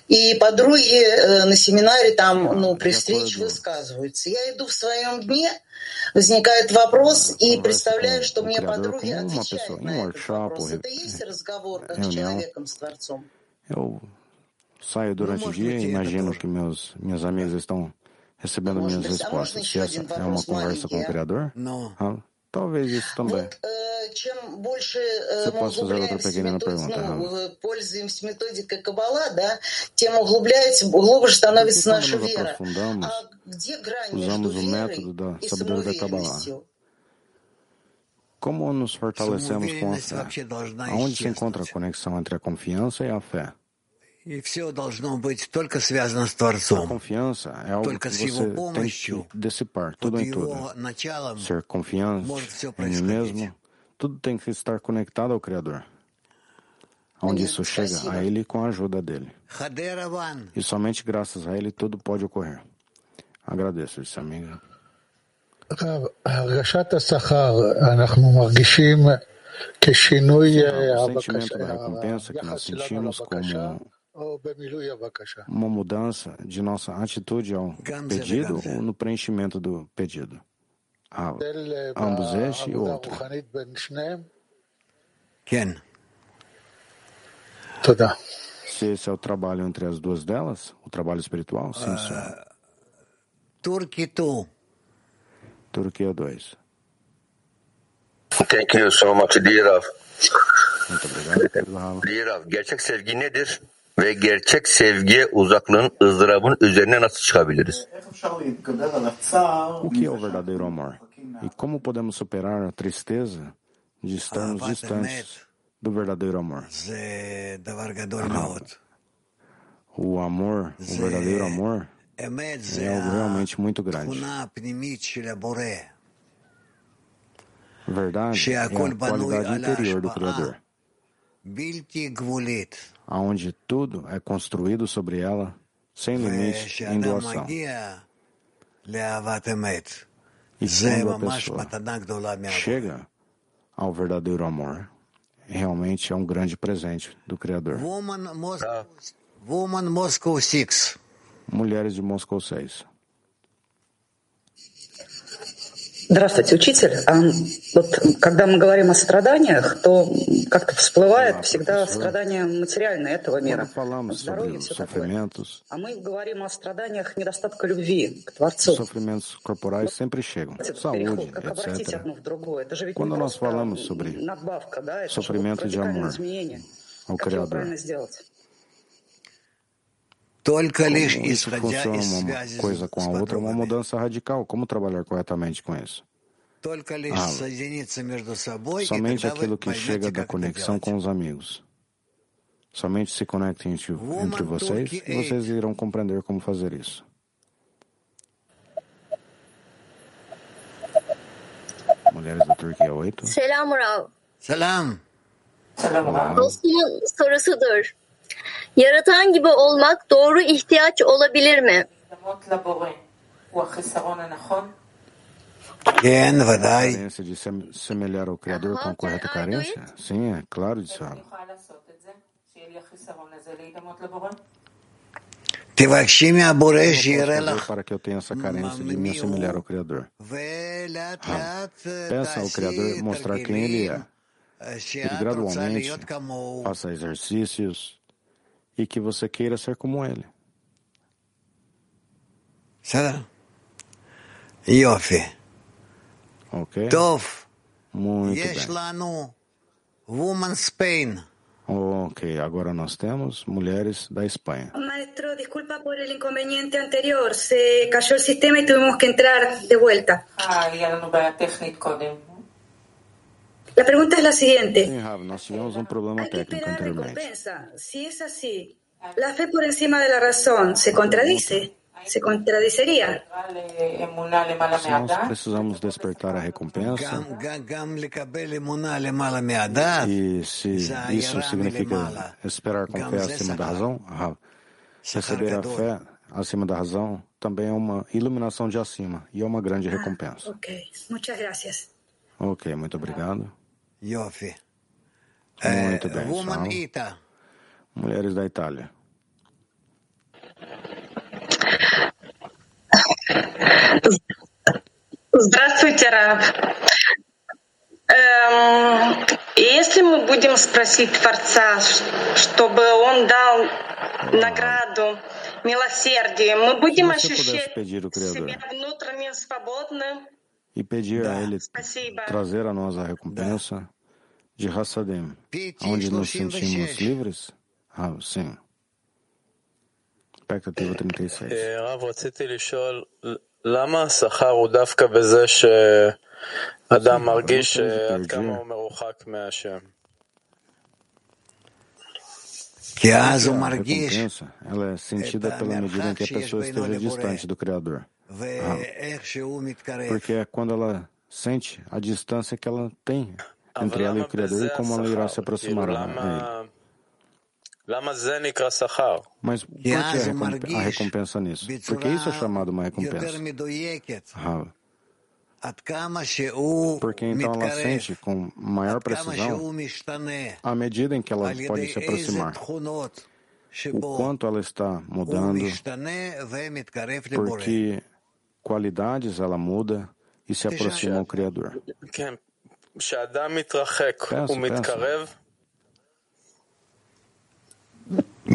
и подруги на семинаре там, ну, при встрече высказываются. Я иду в своем дне, возникает вопрос, и представляю, что мне подруги отвечают на этот вопрос. Это есть разговор как с человеком, с Творцом? Eu saio durante o dia e imagino que meus, minhas amigas estão recebendo minhas respostas. Se essa é uma conversa com o Criador, ah, talvez isso também. Você pode fazer outra pequena pergunta. Пользуемся методикой Каббала, да, тем углубляется, глубже становится наша вера. А где грань между верой и самоуверенностью? Como nos fortalecemos com a fé? Aonde se encontra a conexão entre a confiança e a fé? A confiança é algo que você tem que dissipar, tudo em tudo. Ser confiante em mim mesmo, tudo tem que estar conectado ao Criador. Onde isso chega a Ele com a ajuda dele. E somente graças a Ele tudo pode ocorrer. Agradeço, disse amiga. הרגשת השכר, אנחנו מרגישים כשינוי היחס שלנו לבקשה uma mudança de nossa atitude ao pedido ou no preenchimento do pedido? A, ambos este e o outro. Ken. Se esse é o trabalho entre as duas delas, o trabalho espiritual, sim, senhor. Turquito. Turquia 2. Thank you so much, dear Rav. Muito obrigado, Dear Rav, gerçek sevgi nedir? Ve gerçek sevgiye uzaklığın, ızdırabın üzerine nasıl çıkabiliriz? O que é o verdadeiro amor? E como podemos superar a tristeza de estarmos distantes do verdadeiro amor? O amor, o verdadeiro amor, é algo realmente muito grande. Verdade é a qualidade interior do Criador, onde tudo é construído sobre ela, sem limite, em doação. E quando a pessoa chega ao verdadeiro amor, realmente é um grande presente do Criador. Woman Moscow 6. Mulheres de Moscou 6. Здравствуйте, учитель. А вот когда мы говорим о страданиях, то как-то всплывает всегда страдания материальные этого мира. Здоровье, все такое. А мы говорим о страданиях недостатка любви к Творцу. Sofrimentos corporais sempre chegam. Saúde, etc. Quando nós falamos sobre sofrimento de amor ao Criador, Né? Como funciona uma coisa com a outra, uma mudança radical. Como trabalhar corretamente com isso? Ah, somente aquilo que chega da conexão com os amigos. Somente se conectem entre, entre vocês e vocês irão compreender como fazer isso. Mulheres da Turquia 8. Selam Rav. Selam. Selam. Yaratan gibi olmak doğru ihtiyaç olabilir mi? כן, A ודאי. carência de se- semelhar ao Criador com a correta carência? Sim, é claro, disse ela. תבקשי מהבורא Como eu שיראה posso fazer לך, para que eu tenha essa carência de me assemelhar ao Criador? ולאט Ah, לאט Peça ao Criador תעשי mostrar quem Ele תרגילים é. E שאת רוצה gradualmente להיות כמוהו. faça exercícios e que você queira ser como Ele. בסדר? יופי. Ok? טוב, Muito יש bem. לנו Woman Spain. Ok, agora nós temos mulheres da Espanha. Maestro, disculpa por el inconveniente anterior. Se cayó el sistema y tuvimos que entrar de vuelta. La pregunta es la siguiente. un problema ¿Hay que técnico recompensa? Si es así, la fe por encima de la razón se contradice. Se contradicería. Nós precisamos despertar a recompensa. E se isso significa esperar com fé acima da razão, receber a fé acima da razão também é uma iluminação de acima e é uma grande ah, recompensa. Ok, muitas. Ok, muito obrigado. Muito bem, Sal. Mulheres da Itália. Здравствуйте, Раб. Эм, если мы будем спросить Творца, чтобы Он дал награду милосердия, мы будем ну, ощущать себя внутренне свободным e pedir a Ele trazer a nós a recompensa de Hassadim, onde nos sentimos livres? Ah, sim. Expectativa 36. למה השכר הוא דווקא בזה שאדם מרגיש עד כמה הוא מרוחק מהשם? margish? ela é sentida pela medida em que a pessoa esteja distante do Criador. Porque é quando ela sente a distância que ela tem entre ela e o Criador e como ela irá se aproximar a Ele. Mas por que a recompensa nisso? Porque isso é chamado uma recompensa. Ah, porque então ela sente com maior precisão à medida em que ela pode se aproximar. O quanto ela está mudando, porque qualidades ela muda e se aproxima ao Criador.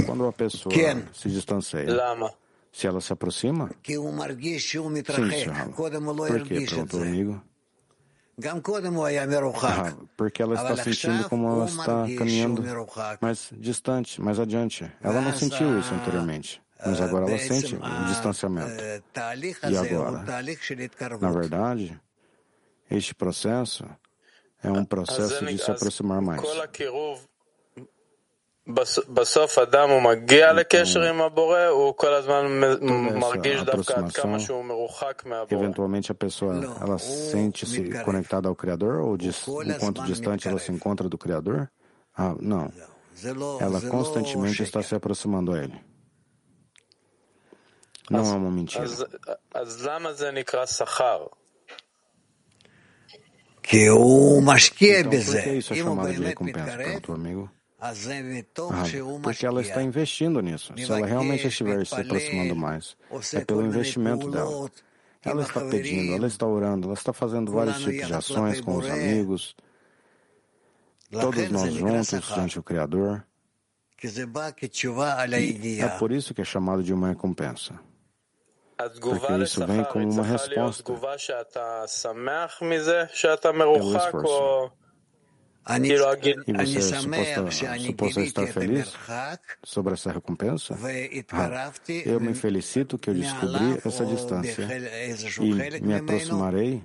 Quando a pessoa se distancia, se ela se aproxima? Sim, senhor. Por quê? Perguntou o amigo. Ah, porque ela está sentindo como ela está caminhando mais distante, mais adiante. Ela não sentiu isso anteriormente, mas agora ela sente o distanciamento. E agora? Na verdade, este processo é um processo de se aproximar mais. בסוף אדם הוא מגיע לקשר עם הבורא, הוא כל הזמן מרגיש דווקא עד כמה שהוא מרוחק מהבורא. Eventualmente a pessoa ela sente-se conectada ao Criador ou o quanto distante ela se encontra do Criador? Ah, não. Ela constantemente está se aproximando a Ele. Não é uma mentira. Que o Então, por que isso é chamado de recompensa, para o amigo? Ah, porque ela está investindo nisso. Se ela realmente estiver se aproximando mais, é pelo investimento dela. Ela está pedindo, ela está orando, ela está fazendo vários tipos de ações com os amigos, todos nós juntos diante do Criador. É por isso que é chamado de uma recompensa. Porque isso vem como uma resposta pelo esforço. E você é suposto, estar feliz sobre essa recompensa? Ah, eu me felicito que eu descobri essa distância e me aproximarei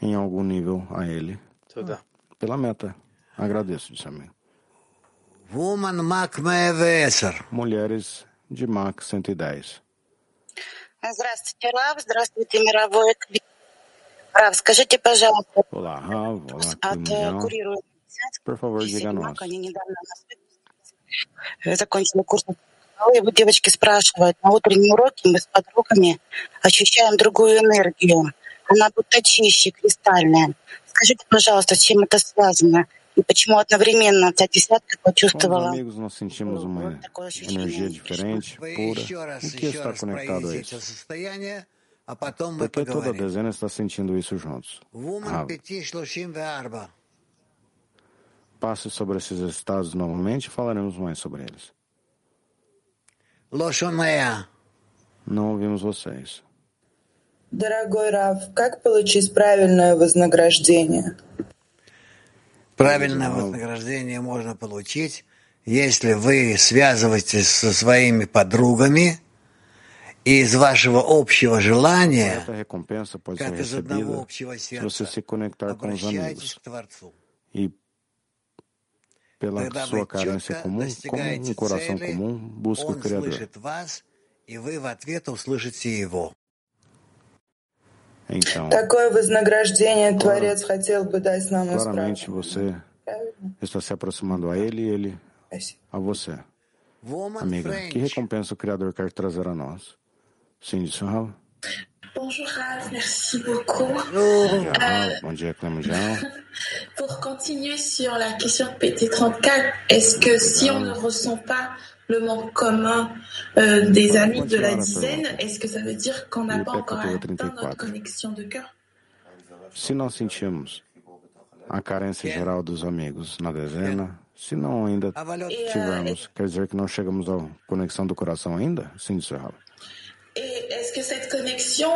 em algum nível a ele. Pela meta. Agradeço, disse amigo. Mulheres de Mac 110. Здравствуйте, Рав. Здравствуйте, мировой Рав, скажите, пожалуйста, Olá, Rav. Olá, курируем. Por favor, diga nós. Они недавно закончили курс вот девочки спрашивают, на утреннем уроке мы с подругами ощущаем другую энергию. Она будто чище, кристальная. Скажите, пожалуйста, с чем это связано? E почему одновременно та десятка почувствовала amigos nós sentimos uma energia diferente, pura. O que está conectado a isso? Porque toda a dezena está sentindo isso juntos. Ah, passe sobre esses estados novamente e falaremos mais sobre eles. Não ouvimos vocês. Дорогой Рав, как получить правильное вознаграждение? Правильное вознаграждение можно получить, если вы связываетесь со своими подругами, из вашего общего желания, как из одного общего сердца, обращайтесь к Творцу. Pela sua carência comum, como um coração comum, busca o Criador. Então, Такое вознаграждение Творец хотел бы Então, claramente você está se aproximando a ele e ele a você. Amiga, que recompensa o Criador quer trazer a nós? Sim, disse. Bonjour Rav, merci beaucoup. Bonjour, euh, bon dia, Pour continuer sur la question de PT34, est-ce que si on ne ressent pas le manque commun euh, des amis de la dizaine, est-ce que ça veut dire qu'on n'a pas encore atteint notre connexion de cœur? Se nós sentimos a carência geral dos amigos na dezena, se não ainda tivermos, quer dizer que não chegamos à conexão do coração ainda? Sim, disse Raul. Et est-ce que cette connexion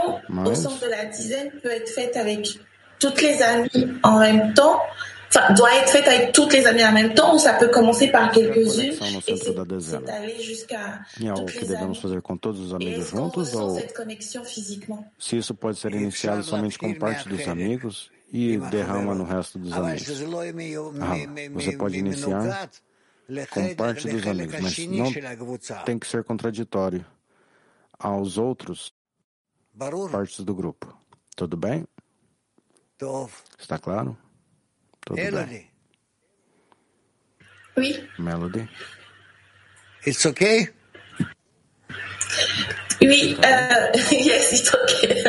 au centre de la dizaine peut être faite avec toutes les amies en même temps? Enfin, doit être faite avec toutes les amies en même temps ou ça peut commencer par quelques-unes et s'étaler jusqu'à toutes les devemos fazer com todos os amigos juntos ou se isso pode ser iniciado somente com parte dos amigos e derrama no resto dos amigos. Ah, você pode iniciar com parte dos amigos, mas não tem que ser contraditório aos outros partes do grupo. Tudo bem? Está claro? Tudo bem. Oui. Melody. It's okay? Oui, uh, yes, it's okay.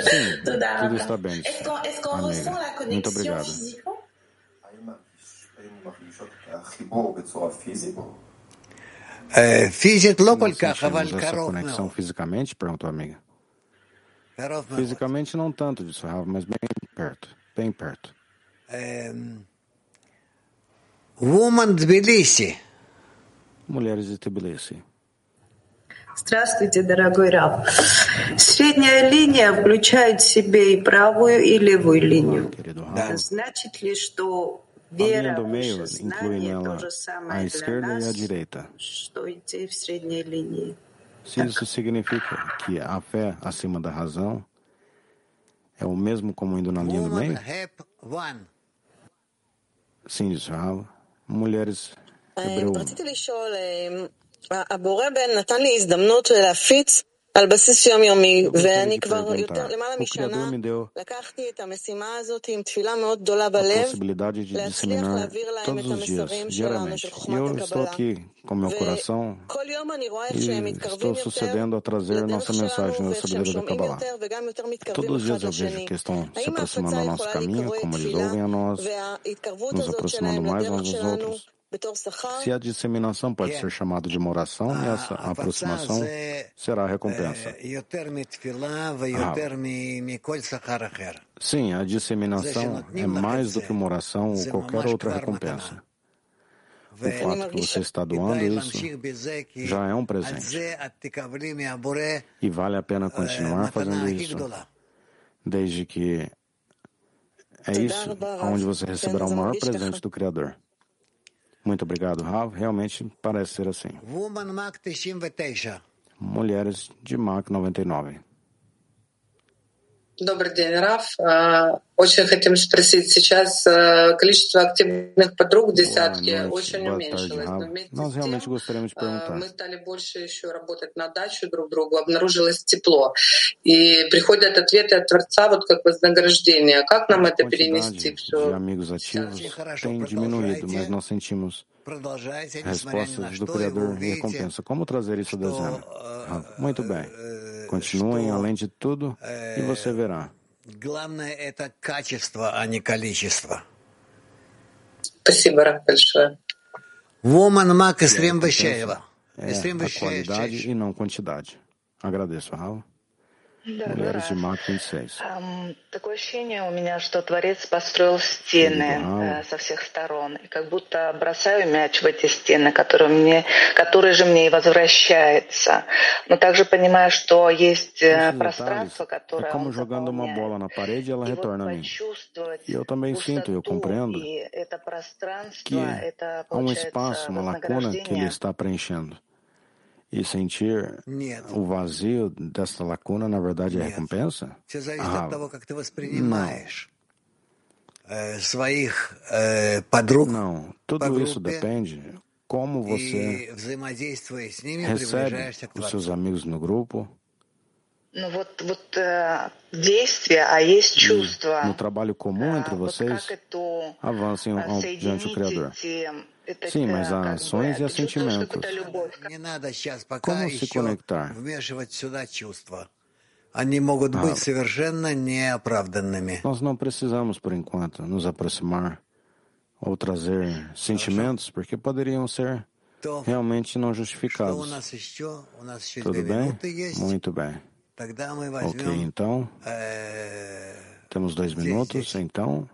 Sim, tudo está bem. Est-ce qu'on ressent la connexion physiquement? פיזית לא כל essa conexão fisicamente? Perguntou a amiga. Fisicamente não tanto disso, Rav, mas bem perto, bem perto. Woman Tbilisi. Mulheres de Tbilisi. Здравствуйте, дорогой Раб. Средняя линия включает в себе и правую, и левую линию. Значит ли, что a linha do meio inclui nela a esquerda e a direita. Se isso significa que a fé acima da razão é o mesmo como indo na linha do meio? Sim, Rav. Mulheres hebreu. על בסיס יומיומי, ואני כבר יותר, למעלה משנה לקחתי את המשימה הזאת עם תפילה מאוד גדולה בלב, להצליח להעביר להם את המסרים שלנו, של חוכמת הקבלה. וכל יום אני רואה איך שהם מתקרבים יותר לדרך שלנו, ואיך שהם שומעים יותר וגם יותר מתקרבים אחד לשני. האם ההפצה יכולה להיקרא תפילה, וההתקרבות הזאת שלהם לדרך שלנו Se a disseminação pode ser chamada de uma oração, e essa aproximação será a recompensa. Ah. Sim, a disseminação é mais do que uma oração ou qualquer outra recompensa. O fato que você está doando isso já é um presente. E vale a pena continuar fazendo isso, desde que é isso onde você receberá o maior presente do Criador. Muito obrigado, Rav. Realmente parece ser assim. Mulheres de Mach 99. Добрый день, Раф. Очень хотим спросить, сейчас количество активных подруг десятки очень уменьшилось. Но вместе с тем мы стали больше еще работать на дачу друг другу, обнаружилось тепло. И приходят ответы от Творца, вот как вознаграждение. Как нам это перенести все? ativos tem diminuído, mas nós sentimos respostas do Criador e recompensa. Como trazer isso a dezembro? Ah, muito bem. Continuem além de tudo e você verá. Спасибо, Раф, большое. Woman Mac 27. É a qualidade e não quantidade. Agradeço, Raul. Мак 26. Такое ощущение у меня, что Творец построил стены со всех сторон. И как будто бросаю мяч в эти стены, которые, мне, которые же мне и возвращается. Но также понимаю, что есть пространство, которое como jogando uma bola na parede, ela retorna a mim. E eu também sinto, eu compreendo que há um espaço, uma lacuna que ele está preenchendo. e sentir o vazio desta lacuna, na verdade, é recompensa? Ah, não. não, tudo isso depende como você recebe os seus amigos no grupo. No trabalho comum entre vocês, avancem diante do Criador. Sim, mas há ações e há sentimentos. Como se conectar? Ah, nós não precisamos, por enquanto, nos aproximar ou trazer sentimentos, porque poderiam ser realmente não justificados. Tudo bem? Muito bem. Ok, então. Temos dois minutos, então.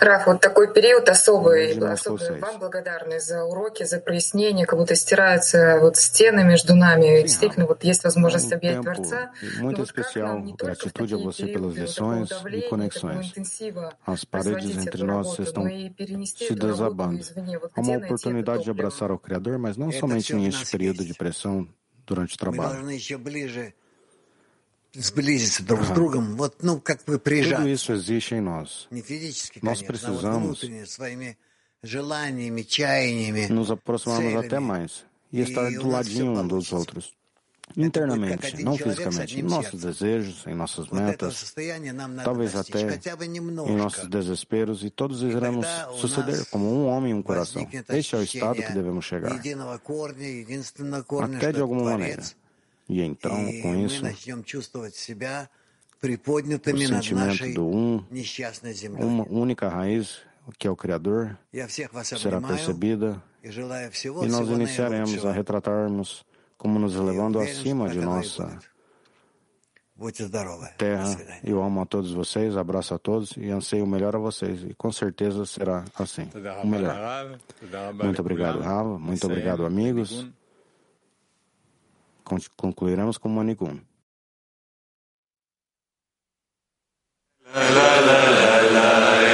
Раф, вот такой период особый, особый вам благодарны за уроки, за прояснение, как будто стираются вот стены между нами. Действительно, вот есть возможность объять Творца. Muito especial, gratitude a você pelas lições e conexões. As paredes entre nós estão se desabando. Há uma oportunidade de abraçar o Criador, mas não somente neste período de pressão durante o trabalho. сблизиться друг с другом, вот, ну, как бы прижаться. Tudo isso existe em nós. Nós precisamos nos aproximarmos até mais e estar do ladinho um dos outros. Internamente, não fisicamente, em nossos desejos, em nossas metas, talvez até em nossos desesperos, e todos iremos suceder como um homem e um coração. Este é o estado que devemos chegar. Até de alguma maneira. e então, com isso, o sentimento do um, uma única raiz, que é o Criador, será percebida e nós iniciaremos a retratarmos como nos elevando acima de nossa terra. Eu amo a todos vocês, abraço a todos e anseio o melhor a vocês. E com certeza será assim, o melhor. Muito obrigado, Rava. Muito obrigado, amigos concluiremos com Manigun. La, la, la,